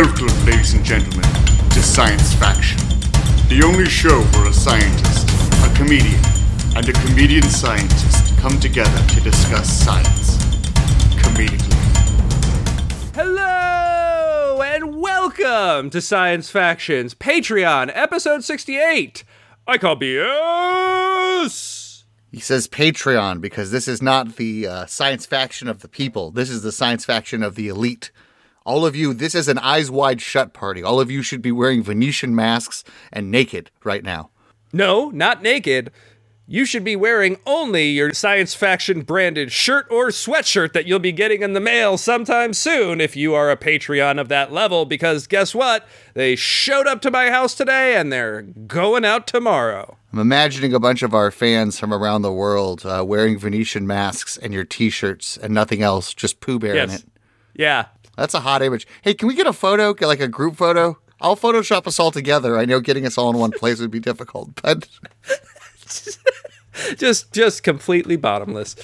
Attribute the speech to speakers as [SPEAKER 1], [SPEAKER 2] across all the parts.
[SPEAKER 1] Welcome, ladies and gentlemen, to Science Faction, the only show where a scientist, a comedian, and a comedian scientist come together to discuss science comedically.
[SPEAKER 2] Hello and welcome to Science Factions Patreon episode 68. I call BS.
[SPEAKER 3] He says Patreon because this is not the uh, science faction of the people. This is the science faction of the elite. All of you, this is an eyes wide shut party. All of you should be wearing Venetian masks and naked right now.
[SPEAKER 2] No, not naked. You should be wearing only your Science Faction branded shirt or sweatshirt that you'll be getting in the mail sometime soon if you are a Patreon of that level, because guess what? They showed up to my house today and they're going out tomorrow.
[SPEAKER 3] I'm imagining a bunch of our fans from around the world uh, wearing Venetian masks and your t shirts and nothing else, just Pooh Bear in
[SPEAKER 2] Yes.
[SPEAKER 3] it.
[SPEAKER 2] Yeah.
[SPEAKER 3] That's a hot image. Hey, can we get a photo, get like a group photo? I'll Photoshop us all together. I know getting us all in one place would be difficult, but
[SPEAKER 2] Just just completely bottomless.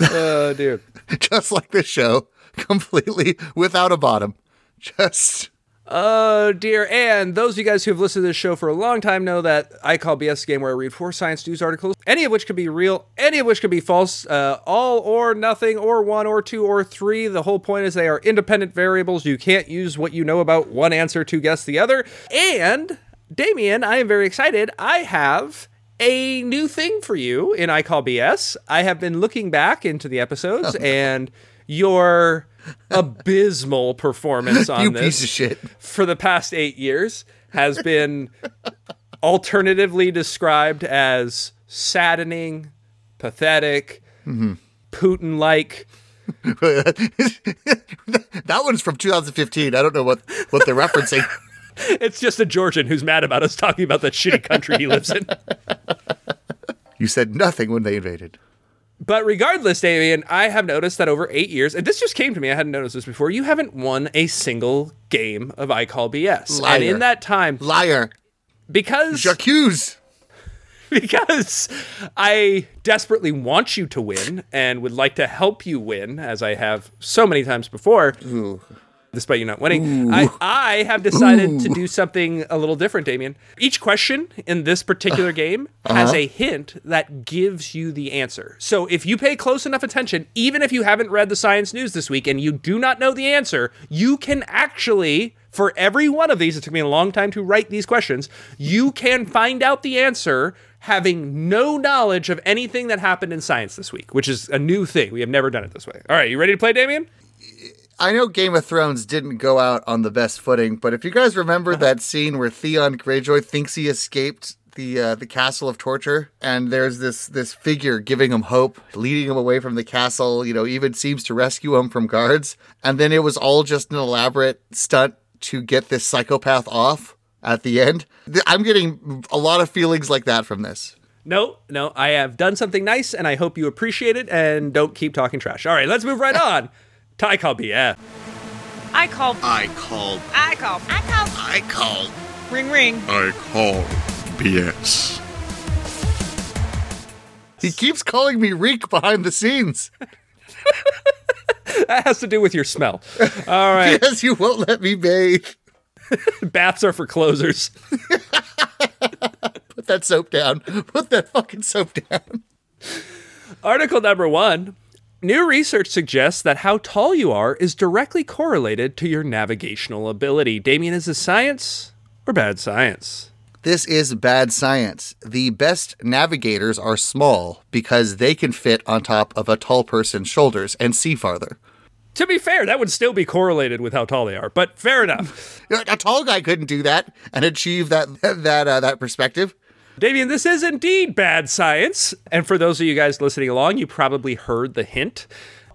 [SPEAKER 2] Oh dear.
[SPEAKER 3] just like this show, completely without a bottom. Just
[SPEAKER 2] Oh dear. And those of you guys who have listened to this show for a long time know that I call BS a game where I read four science news articles, any of which could be real, any of which could be false, uh, all or nothing, or one or two or three. The whole point is they are independent variables. You can't use what you know about one answer to guess the other. And Damien, I am very excited. I have a new thing for you in I Call BS. I have been looking back into the episodes and your abysmal performance on this
[SPEAKER 3] piece of shit.
[SPEAKER 2] for the past eight years has been alternatively described as saddening, pathetic, mm-hmm. Putin like.
[SPEAKER 3] that one's from 2015. I don't know what what they're referencing.
[SPEAKER 2] It's just a Georgian who's mad about us talking about the shitty country he lives in.
[SPEAKER 3] You said nothing when they invaded.
[SPEAKER 2] But regardless, Damien, I have noticed that over eight years, and this just came to me, I hadn't noticed this before, you haven't won a single game of I Call BS. And
[SPEAKER 3] Liar.
[SPEAKER 2] in that time,
[SPEAKER 3] Liar.
[SPEAKER 2] because
[SPEAKER 3] J'accuse.
[SPEAKER 2] because I desperately want you to win and would like to help you win, as I have so many times before. Despite you not winning, I, I have decided to do something a little different, Damien. Each question in this particular uh-huh. game has uh-huh. a hint that gives you the answer. So if you pay close enough attention, even if you haven't read the science news this week and you do not know the answer, you can actually, for every one of these, it took me a long time to write these questions, you can find out the answer having no knowledge of anything that happened in science this week, which is a new thing. We have never done it this way. All right, you ready to play, Damien?
[SPEAKER 3] I know Game of Thrones didn't go out on the best footing, but if you guys remember that scene where Theon Greyjoy thinks he escaped the uh, the castle of torture, and there's this this figure giving him hope, leading him away from the castle. You know, even seems to rescue him from guards, and then it was all just an elaborate stunt to get this psychopath off at the end. I'm getting a lot of feelings like that from this.
[SPEAKER 2] No, no, I have done something nice and I hope you appreciate it and don't keep talking trash. All right, let's move right on. Ty call BF.
[SPEAKER 4] I call.
[SPEAKER 1] I called.
[SPEAKER 4] I call. I call.
[SPEAKER 1] I called.
[SPEAKER 4] Ring ring.
[SPEAKER 1] I called BS.
[SPEAKER 3] He keeps calling me Reek behind the scenes
[SPEAKER 2] That has to do with your smell. All right,
[SPEAKER 3] because you won't let me bathe.
[SPEAKER 2] baths are for closers.
[SPEAKER 3] Put that soap down. Put that fucking soap down.
[SPEAKER 2] Article number one. New research suggests that how tall you are is directly correlated to your navigational ability. Damien, is this science or bad science?
[SPEAKER 3] This is bad science. The best navigators are small because they can fit on top of a tall person's shoulders and see farther.
[SPEAKER 2] To be fair, that would still be correlated with how tall they are, but fair enough.
[SPEAKER 3] A tall guy couldn't do that and achieve that that uh, that perspective.
[SPEAKER 2] Damien, this is indeed bad science. And for those of you guys listening along, you probably heard the hint.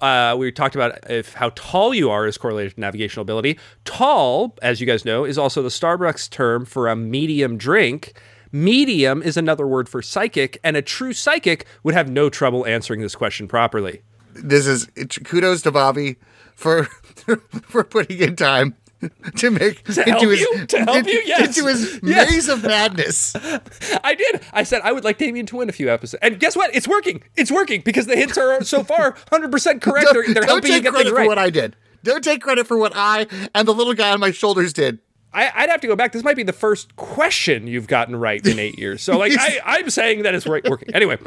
[SPEAKER 2] Uh, we talked about if how tall you are is correlated to navigational ability. Tall, as you guys know, is also the Starbucks term for a medium drink. Medium is another word for psychic, and a true psychic would have no trouble answering this question properly.
[SPEAKER 3] This is kudos to Bobby for for putting in time to make
[SPEAKER 2] To help you? To help
[SPEAKER 3] into,
[SPEAKER 2] you? Yes.
[SPEAKER 3] into his
[SPEAKER 2] Yes.
[SPEAKER 3] maze of madness.
[SPEAKER 2] I did. I said I would like Damien to win a few episodes. And guess what? It's working. It's working because the hints are so far 100% correct. They're, they're
[SPEAKER 3] don't
[SPEAKER 2] helping you
[SPEAKER 3] take
[SPEAKER 2] get
[SPEAKER 3] credit
[SPEAKER 2] things
[SPEAKER 3] for
[SPEAKER 2] right.
[SPEAKER 3] what I did. Don't take credit for what I and the little guy on my shoulders did.
[SPEAKER 2] I, I'd have to go back. This might be the first question you've gotten right in eight years. So, like, I, I'm saying that it's right working. Anyway,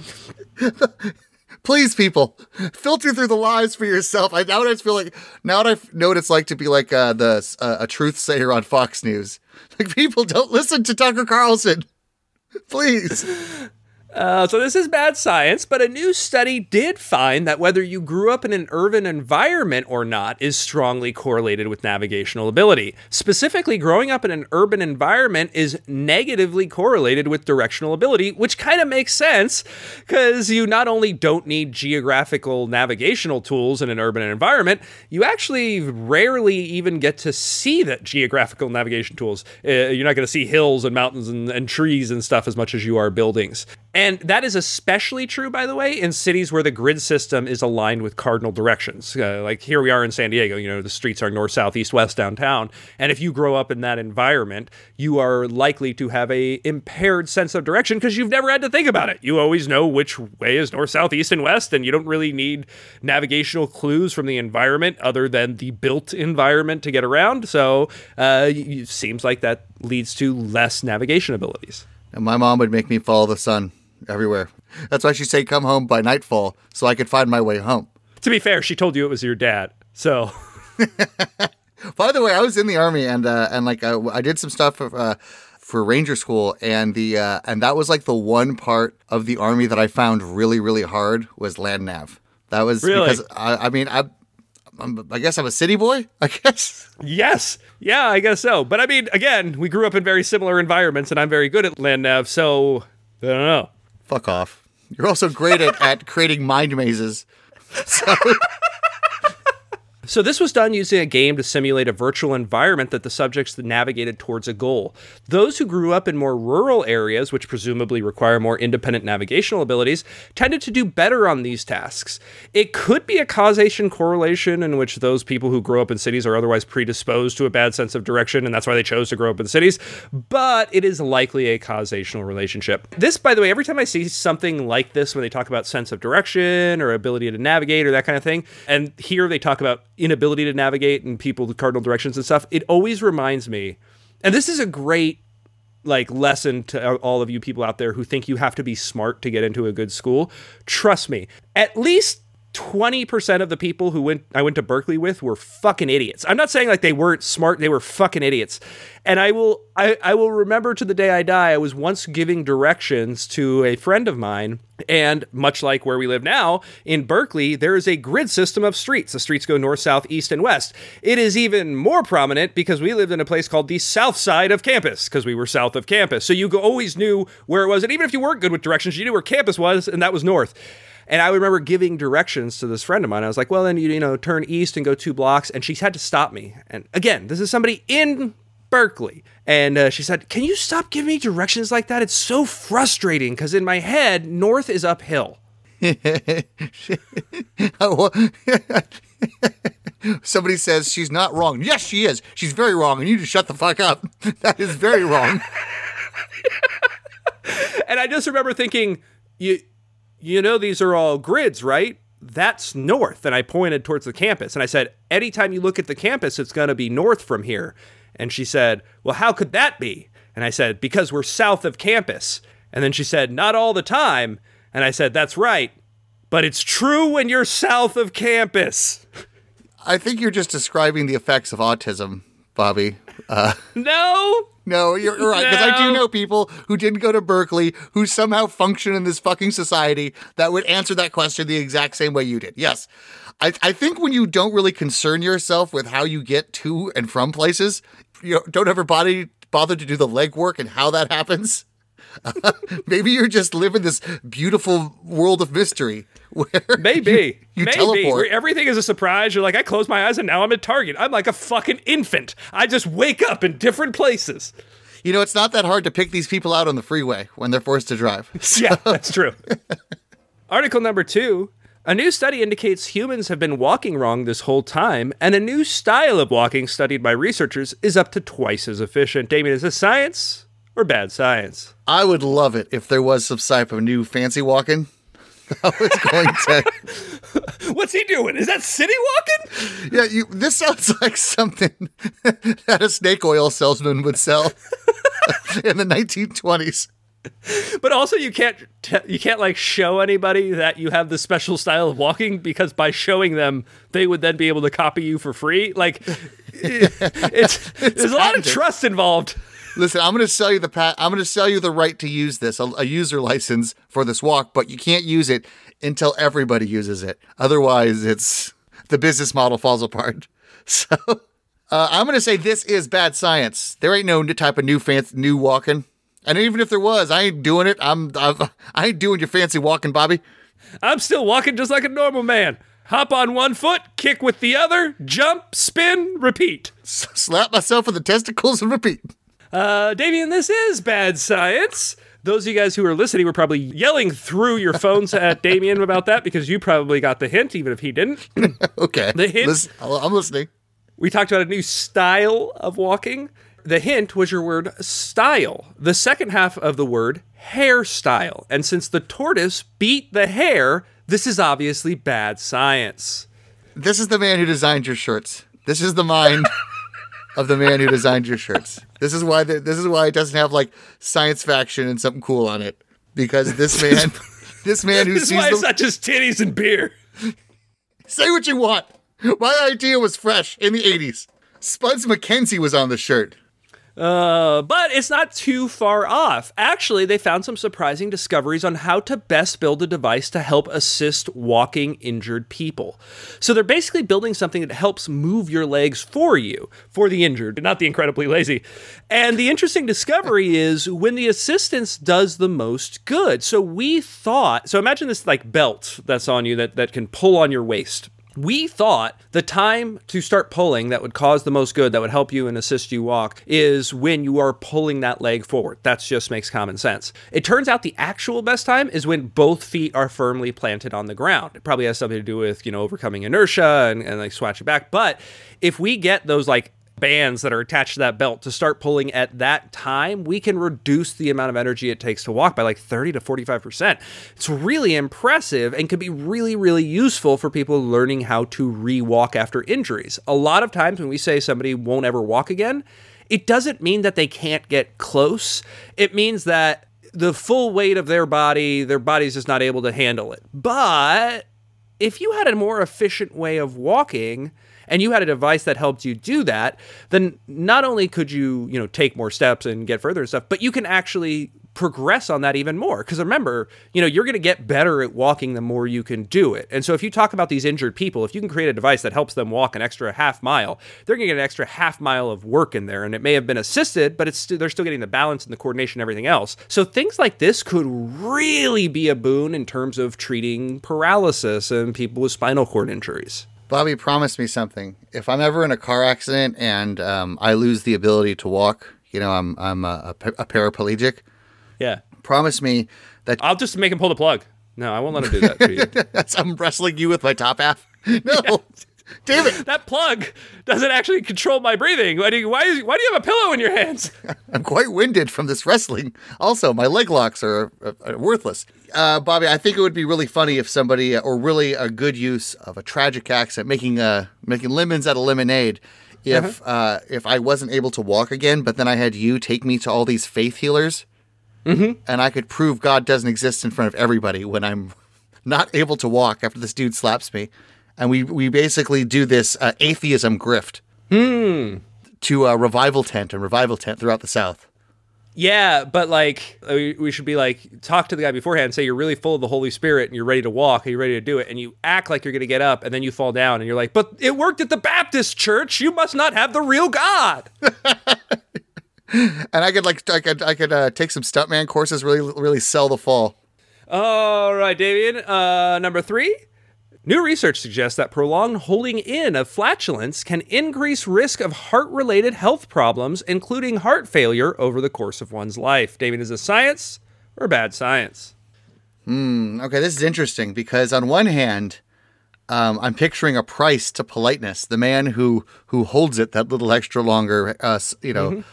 [SPEAKER 3] Please, people, filter through the lies for yourself. I now I feel like now I know what it's like to be like uh, the uh, a truth sayer on Fox News. Like people don't listen to Tucker Carlson. Please.
[SPEAKER 2] Uh, so this is bad science, but a new study did find that whether you grew up in an urban environment or not is strongly correlated with navigational ability. Specifically, growing up in an urban environment is negatively correlated with directional ability, which kind of makes sense because you not only don't need geographical navigational tools in an urban environment, you actually rarely even get to see that geographical navigation tools. Uh, you're not going to see hills and mountains and, and trees and stuff as much as you are buildings. And that is especially true, by the way, in cities where the grid system is aligned with cardinal directions. Uh, like here we are in San Diego, you know, the streets are north, south, east, west downtown. And if you grow up in that environment, you are likely to have a impaired sense of direction because you've never had to think about it. You always know which way is north, south, east, and west, and you don't really need navigational clues from the environment other than the built environment to get around. So uh, it seems like that leads to less navigation abilities.
[SPEAKER 3] And my mom would make me follow the sun everywhere. That's why she said "Come home by nightfall," so I could find my way home.
[SPEAKER 2] To be fair, she told you it was your dad. So
[SPEAKER 3] By the way, I was in the army and uh, and like uh, I did some stuff for, uh, for ranger school and the uh, and that was like the one part of the army that I found really really hard was land nav. That was
[SPEAKER 2] Really?
[SPEAKER 3] because I, I mean I. I'm, I guess I'm a city boy. I guess.
[SPEAKER 2] Yes. Yeah, I guess so. But I mean, again, we grew up in very similar environments, and I'm very good at land nav, so I don't know.
[SPEAKER 3] Fuck off. You're also great at, at creating mind mazes. So
[SPEAKER 2] So this was done using a game to simulate a virtual environment that the subjects navigated towards a goal. Those who grew up in more rural areas, which presumably require more independent navigational abilities, tended to do better on these tasks. It could be a causation correlation in which those people who grow up in cities are otherwise predisposed to a bad sense of direction, and that's why they chose to grow up in cities, but it is likely a causational relationship. This, by the way, every time I see something like this, when they talk about sense of direction or ability to navigate or that kind of thing, and here they talk about inability to navigate and people with cardinal directions and stuff, it always reminds me, and this is a great like lesson to all of you people out there who think you have to be smart to get into a good school. Trust me, at least 20% of the people who went I went to Berkeley with were fucking idiots. I'm not saying like they weren't smart, they were fucking idiots. And I will I, I will remember to the day I die, I was once giving directions to a friend of mine, and much like where we live now, in Berkeley, there is a grid system of streets. The streets go north, south, east, and west. It is even more prominent because we lived in a place called the south side of campus, because we were south of campus. So you always knew where it was. And even if you weren't good with directions, you knew where campus was, and that was north. And I remember giving directions to this friend of mine. I was like, well, then you, you know, turn east and go two blocks. And she had to stop me. And again, this is somebody in Berkeley. And uh, she said, can you stop giving me directions like that? It's so frustrating because in my head, north is uphill.
[SPEAKER 3] Oh, somebody says she's not wrong. Yes, she is. She's very wrong, and you just shut the fuck up. That is very wrong.
[SPEAKER 2] And I just remember thinking, you, you know, these are all grids, right? That's north. And I pointed towards the campus. And I said, anytime you look at the campus, it's going to be north from here. And she said, well, how could that be? And I said, because we're south of campus. And then she said, not all the time. And I said, that's right. But it's true when you're south of campus.
[SPEAKER 3] I think you're just describing the effects of autism, Bobby. Uh,
[SPEAKER 2] No,
[SPEAKER 3] no, you're right because I do know people who didn't go to Berkeley who somehow function in this fucking society that would answer that question the exact same way you did. Yes, I, I think when you don't really concern yourself with how you get to and from places, you don't ever body bother to do the legwork and how that happens. maybe you're just living this beautiful world of mystery where
[SPEAKER 2] Maybe.
[SPEAKER 3] you
[SPEAKER 2] Maybe.
[SPEAKER 3] teleport.
[SPEAKER 2] Where everything is a surprise. You're like, I close my eyes and now I'm at Target. I'm like a fucking infant. I just wake up in different places.
[SPEAKER 3] You know, it's not that hard to pick these people out on the freeway when they're forced to drive.
[SPEAKER 2] Yeah, that's true. Article number two. A new study indicates humans have been walking wrong this whole time, and a new style of walking studied by researchers is up to twice as efficient. Damien, is this science or bad science?
[SPEAKER 3] I would love it if there was some type of new fancy walking. I was going to.
[SPEAKER 2] What's he doing? Is that city walking?
[SPEAKER 3] Yeah, you, this sounds like something that a snake oil salesman would sell in the 1920s.
[SPEAKER 2] But also, you can't t- you can't like show anybody that you have this special style of walking because by showing them, they would then be able to copy you for free. Like, it's, there's a lot of trust involved.
[SPEAKER 3] Listen, I'm going to sell you the pat. I'm going to sell you the right to use this, a, a user license for this walk, but you can't use it until everybody uses it. Otherwise, it's the business model falls apart. So, uh, I'm going to say this is bad science. There ain't no new type of new fancy new walking, and even if there was, I ain't doing it. I'm, I'm I ain't doing your fancy walking, Bobby.
[SPEAKER 2] I'm still walking just like a normal man. Hop on one foot, kick with the other, jump, spin, repeat.
[SPEAKER 3] S- slap myself with the testicles and repeat.
[SPEAKER 2] Uh, Damien, this is bad science. Those of you guys who are listening were probably yelling through your phones at Damien about that because you probably got the hint, even if he didn't.
[SPEAKER 3] Okay,
[SPEAKER 2] The hint-
[SPEAKER 3] Listen- I'm listening.
[SPEAKER 2] We talked about a new style of walking. The hint was your word style. The second half of the word hairstyle. And since the tortoise beat the hare, this is obviously bad science.
[SPEAKER 3] This is the man who designed your shirts. This is the mind of the man who designed your shirts. This is why the, this is why it doesn't have like science faction and something cool on it because this man, this man who
[SPEAKER 2] This is
[SPEAKER 3] sees
[SPEAKER 2] why it's
[SPEAKER 3] the
[SPEAKER 2] not just titties and beer.
[SPEAKER 3] say what you want. My idea was fresh in the '80s. Spuds MacKenzie was on the shirt.
[SPEAKER 2] Uh, but it's not too far off. Actually, they found some surprising discoveries on how to best build a device to help assist walking injured people. So they're basically building something that helps move your legs for you, for the injured, not the incredibly lazy. And the interesting discovery is when the assistance does the most good. So we thought, so imagine this like belt that's on you that, that can pull on your waist we thought the time to start pulling that would cause the most good, that would help you and assist you walk, is when you are pulling that leg forward. That just makes common sense. It turns out the actual best time is when both feet are firmly planted on the ground. It probably has something to do with, you know, overcoming inertia and, and like swatching back. But if we get those like bands that are attached to that belt to start pulling at that time, we can reduce the amount of energy it takes to walk by like 30 to 45%. It's really impressive and could be really, really useful for people learning how to re-walk after injuries. A lot of times when we say somebody won't ever walk again, it doesn't mean that they can't get close. It means that the full weight of their body, their body's just not able to handle it. But if you had a more efficient way of walking and you had a device that helped you do that, then not only could you, you know, take more steps and get further and stuff, but you can actually progress on that even more. Because remember, you know, you're going to get better at walking the more you can do it. And so if you talk about these injured people, if you can create a device that helps them walk an extra half mile, they're going to get an extra half mile of work in there. And it may have been assisted, but it's st- they're still getting the balance and the coordination and everything else. So things like this could really be a boon in terms of treating paralysis and people with spinal cord injuries.
[SPEAKER 3] Bobby promised me something. If I'm ever in a car accident and um, I lose the ability to walk, you know, I'm I'm a, a, a paraplegic.
[SPEAKER 2] Yeah.
[SPEAKER 3] Promise me that
[SPEAKER 2] I'll just make him pull the plug. No, I won't let him do that to you.
[SPEAKER 3] I'm wrestling you with my top half. No, damn it!
[SPEAKER 2] that plug doesn't actually control my breathing. Why do you, why, is, why do you have a pillow in your hands?
[SPEAKER 3] I'm quite winded from this wrestling. Also, my leg locks are, are, are worthless. Uh, Bobby, I think it would be really funny if somebody, or really a good use of a tragic accent, making uh, making lemons out of lemonade. If uh, if I wasn't able to walk again, but then I had you take me to all these faith healers, and I could prove God doesn't exist in front of everybody when I'm not able to walk after this dude slaps me, and we we basically do this uh, atheism grift to a revival tent and revival tent throughout the South.
[SPEAKER 2] Yeah, but like uh, we should be like talk to the guy beforehand and say you're really full of the Holy Spirit and you're ready to walk and you're ready to do it and you act like you're going to get up and then you fall down and you're like, "But it worked at the Baptist church. You must not have the real God."
[SPEAKER 3] and I could like I could I could uh, take some stuntman courses, really really sell the fall.
[SPEAKER 2] All right, Davian. Uh, number three. New research suggests that prolonged holding in of flatulence can increase risk of heart related health problems, including heart failure, over the course of one's life. Davian, is this science or bad science? Hmm.
[SPEAKER 3] Okay, this is interesting because on one hand, um, I'm picturing a price to politeness. The man who who holds it that little extra longer, uh, you know,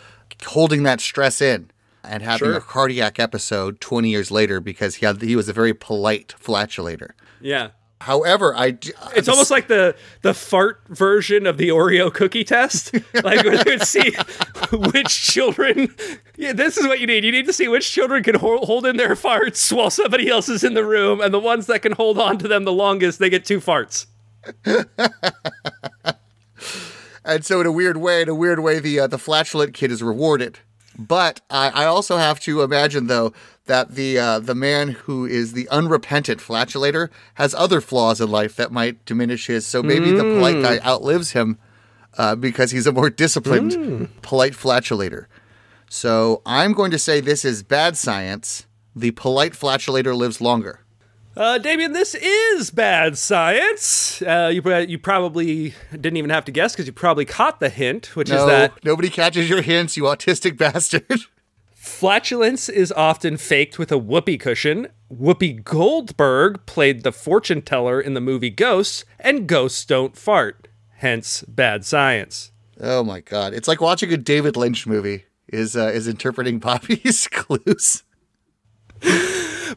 [SPEAKER 3] holding that stress in and having
[SPEAKER 2] Sure.
[SPEAKER 3] a cardiac episode 20 years later because he had he was a very polite flatulator.
[SPEAKER 2] Yeah.
[SPEAKER 3] However, I d-
[SPEAKER 2] It's almost like the the fart version of the Oreo cookie test. Like where they would see which children. Yeah, this is what you need. You need to see which children can hold, hold in their farts while somebody else is in the room, and the ones that can hold on to them the longest, they get two farts.
[SPEAKER 3] And so, in a weird way, in a weird way, the uh, the flatulent kid is rewarded. But I, I also have to imagine, though, that the uh, the man who is the unrepentant flatulator has other flaws in life that might diminish his. So maybe the polite guy outlives him uh, because he's a more disciplined, polite flatulator. So I'm going to say this is bad science. The polite flatulator lives longer.
[SPEAKER 2] Uh, Damien, this is bad science. Uh, you you probably didn't even have to guess because you probably caught the hint, which is that
[SPEAKER 3] nobody catches your hints, you autistic bastard.
[SPEAKER 2] Flatulence is often faked with a whoopee cushion. Whoopi Goldberg played the fortune teller in the movie Ghosts, and ghosts don't fart. Hence, bad science.
[SPEAKER 3] Oh my god! It's like watching a David Lynch movie. Is uh, is interpreting Poppy's clues?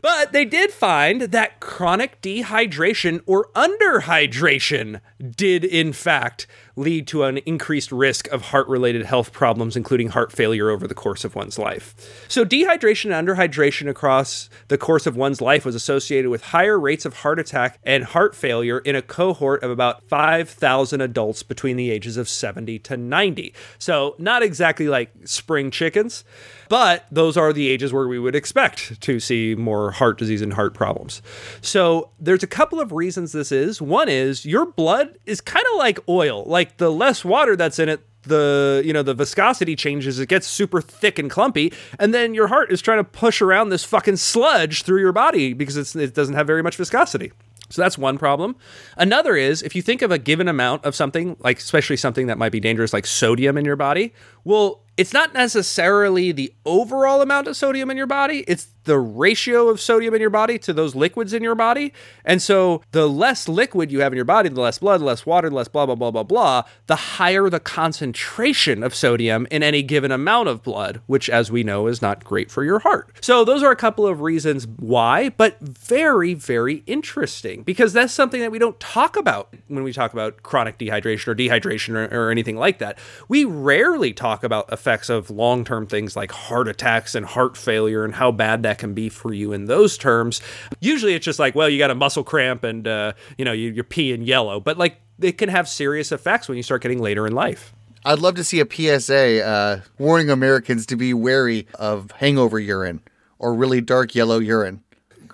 [SPEAKER 2] But they did find that chronic dehydration or underhydration did, in fact, lead to an increased risk of heart related health problems, including heart failure over the course of one's life. So, dehydration and underhydration across the course of one's life was associated with higher rates of heart attack and heart failure in a cohort of about 5,000 adults between the ages of 70 to 90. So, not exactly like spring chickens, but those are the ages where we would expect to see more heart disease and heart problems. So, there's a couple of reasons this is. One is your blood is kind of like oil. Like the less water that's in it, the you know the viscosity changes. It gets super thick and clumpy and then your heart is trying to push around this fucking sludge through your body because it doesn't have very much viscosity. So that's one problem. Another is if you think of a given amount of something, like especially something that might be dangerous, like sodium in your body, well, it's not necessarily the overall amount of sodium in your body, it's the ratio of sodium in your body to those liquids in your body. And so the less liquid you have in your body, the less blood, less water, less blah, blah, blah, blah, blah, the higher the concentration of sodium in any given amount of blood, which, as we know, is not great for your heart. So those are a couple of reasons why, but very, very interesting because that's something that we don't talk about when we talk about chronic dehydration or dehydration or, or anything like that. We rarely talk about effects of long term things like heart attacks and heart failure and how bad that can be for you in those terms. Usually it's just like, well, you got a muscle cramp and, uh, you know, you, you're peeing yellow, but like it can have serious effects when you start getting later in life.
[SPEAKER 3] I'd love to see a PSA uh, warning Americans to be wary of hangover urine or really dark yellow urine.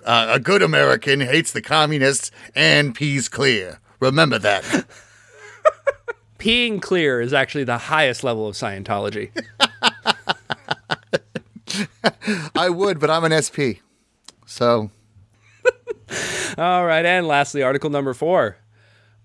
[SPEAKER 3] Uh, a good American hates the communists and pees clear. Remember that.
[SPEAKER 2] Peeing clear is actually the highest level of Scientology.
[SPEAKER 3] I would, but I'm an SP. So
[SPEAKER 2] All right, and lastly, article number four.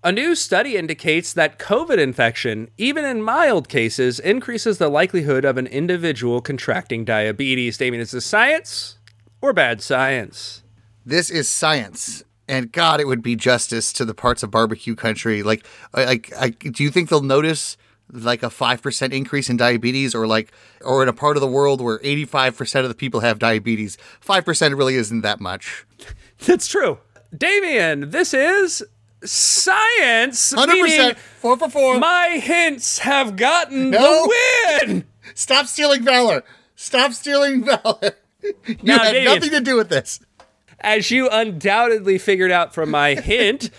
[SPEAKER 2] A new study indicates that COVID infection, even in mild cases, increases the likelihood of an individual contracting diabetes. Damien, is this science or bad science?
[SPEAKER 3] this is science. And God, it would be justice to the parts of barbecue country. Like, like, I, do you think they'll notice like a five percent increase in diabetes, or like, or in a part of the world where eighty-five percent of the people have diabetes? Five percent really isn't that much.
[SPEAKER 2] That's true. Damien, this is science.
[SPEAKER 3] Hundred
[SPEAKER 2] meaning
[SPEAKER 3] percent, four for four.
[SPEAKER 2] My hints have gotten
[SPEAKER 3] No.
[SPEAKER 2] the win.
[SPEAKER 3] Stop stealing valor. Stop stealing valor. You
[SPEAKER 2] Now,
[SPEAKER 3] have
[SPEAKER 2] David.
[SPEAKER 3] nothing to do with this.
[SPEAKER 2] As you undoubtedly figured out from my hint,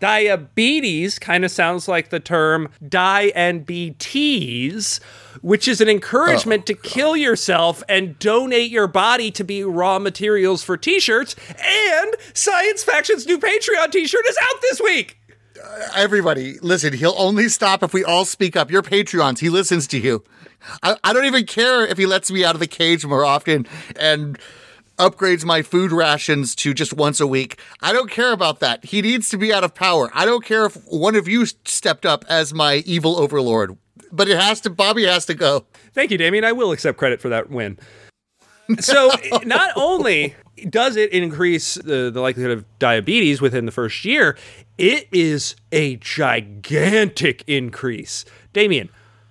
[SPEAKER 2] diabetes kind of sounds like the term die and be tease, which is an encouragement
[SPEAKER 3] Oh,
[SPEAKER 2] to kill yourself and donate your body to be raw materials for t-shirts. And Science Faction's new Patreon t-shirt is out this week.
[SPEAKER 3] Uh, everybody, listen, he'll only stop if we all speak up. You're Patreons. He listens to you. I, I don't even care if he lets me out of the cage more often and upgrades my food rations to just once a week. I don't care about that. He needs to be out of power. I don't care if one of you stepped up as my evil overlord. But it has to, Bobby has to go.
[SPEAKER 2] Thank you, Damien. I will accept credit for that win. So, not only does it increase the, the likelihood of diabetes within the first year, it is a gigantic increase. Damien,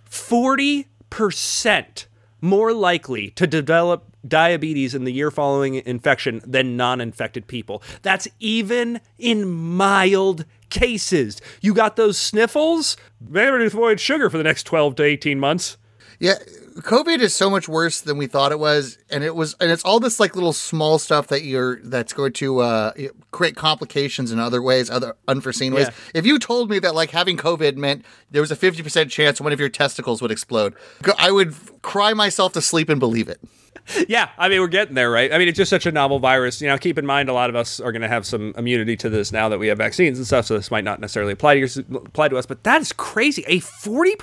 [SPEAKER 2] 40% more likely to develop diabetes in the year following infection than non infected people. That's even in mild cases. You got those sniffles? Better to avoid sugar for the next 12 to 18 months.
[SPEAKER 3] Yeah, COVID is so much worse than we thought it was, and it was, and it's all this like little small stuff that you're that's going to uh, create complications in other ways, other unforeseen ways.
[SPEAKER 2] Yeah.
[SPEAKER 3] If you told me that like having COVID meant there was a fifty percent chance one of your testicles would explode, I would cry myself to sleep and believe it.
[SPEAKER 2] Yeah, I mean, we're getting there, right? I mean, it's just such a novel virus. You know, keep in mind, a lot of us are going to have some immunity to this now that we have vaccines and stuff, so this might not necessarily apply to, your, apply to us, but that is crazy. A 40%,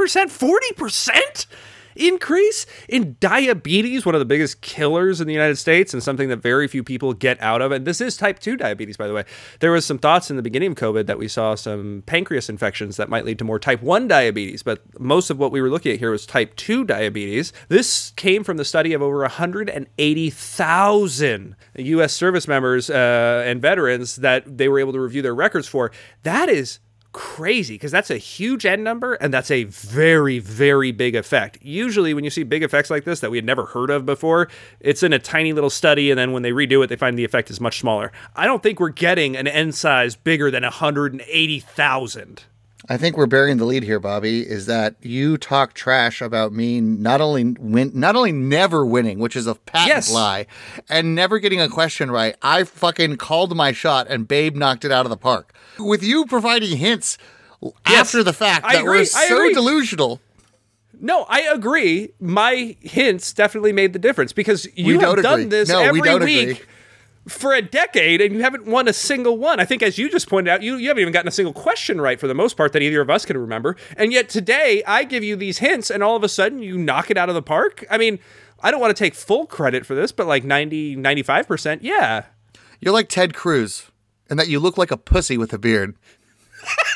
[SPEAKER 2] 40%? Increase in diabetes, one of the biggest killers in the United States and something that very few people get out of. And this is type 2 diabetes, by the way. There was some thoughts in the beginning of COVID that we saw some pancreas infections that might lead to more type 1 diabetes, but most of what we were looking at here was type 2 diabetes. This came from the study of over 180,000 U.S. service members uh, and veterans that they were able to review their records for. That is crazy because that's a huge end number and that's a very very big effect. Usually when you see big effects like this that we had never heard of before it's in a tiny little study and then when they redo it they find the effect is much smaller. I don't think we're getting an n size bigger than 180000
[SPEAKER 3] I think we're burying the lead here, Bobby. Is that you talk trash about me not only win, not only never winning, which is a patent
[SPEAKER 2] Yes.
[SPEAKER 3] lie, and never getting a question right. I fucking called my shot, and Babe knocked it out of the park. With you providing hints after the fact
[SPEAKER 2] I
[SPEAKER 3] that
[SPEAKER 2] agree.
[SPEAKER 3] were
[SPEAKER 2] I
[SPEAKER 3] so
[SPEAKER 2] agree.
[SPEAKER 3] delusional.
[SPEAKER 2] no i agree my hints definitely made the difference because you
[SPEAKER 3] We
[SPEAKER 2] have done
[SPEAKER 3] agree.
[SPEAKER 2] this
[SPEAKER 3] No, we
[SPEAKER 2] every
[SPEAKER 3] don't
[SPEAKER 2] week
[SPEAKER 3] agree.
[SPEAKER 2] For a decade and you haven't won a single one. I think, as you just pointed out, you, you haven't even gotten a single question right for the most part that either of us can remember. And yet today, I give you these hints and all of a sudden you knock it out of the park. I mean, I don't want to take full credit for this, but like 90, 95%, yeah.
[SPEAKER 3] You're like Ted Cruz, and that you look like a pussy with a beard.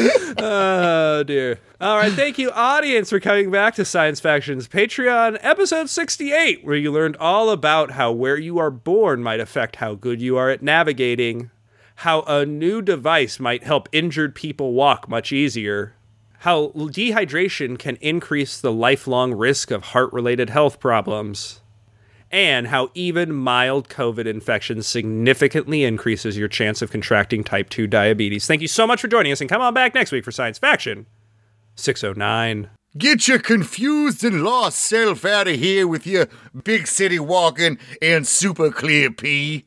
[SPEAKER 2] Oh, dear. All right. Thank you, audience, for coming back to Science Faction's Patreon, episode 68, where you learned all about how where you are born might affect how good you are at navigating, how a new device might help injured people walk much easier, how dehydration can increase the lifelong risk of heart related health problems. And how even mild COVID infection significantly increases your chance of contracting type 2 diabetes. Thank you so much for joining us, and come on back next week for Science Faction 609.
[SPEAKER 3] Get your confused and lost self out of here with your big city walking and super clear pee.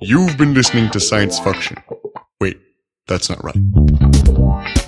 [SPEAKER 1] You've been listening to Science Faction. Wait, that's not right.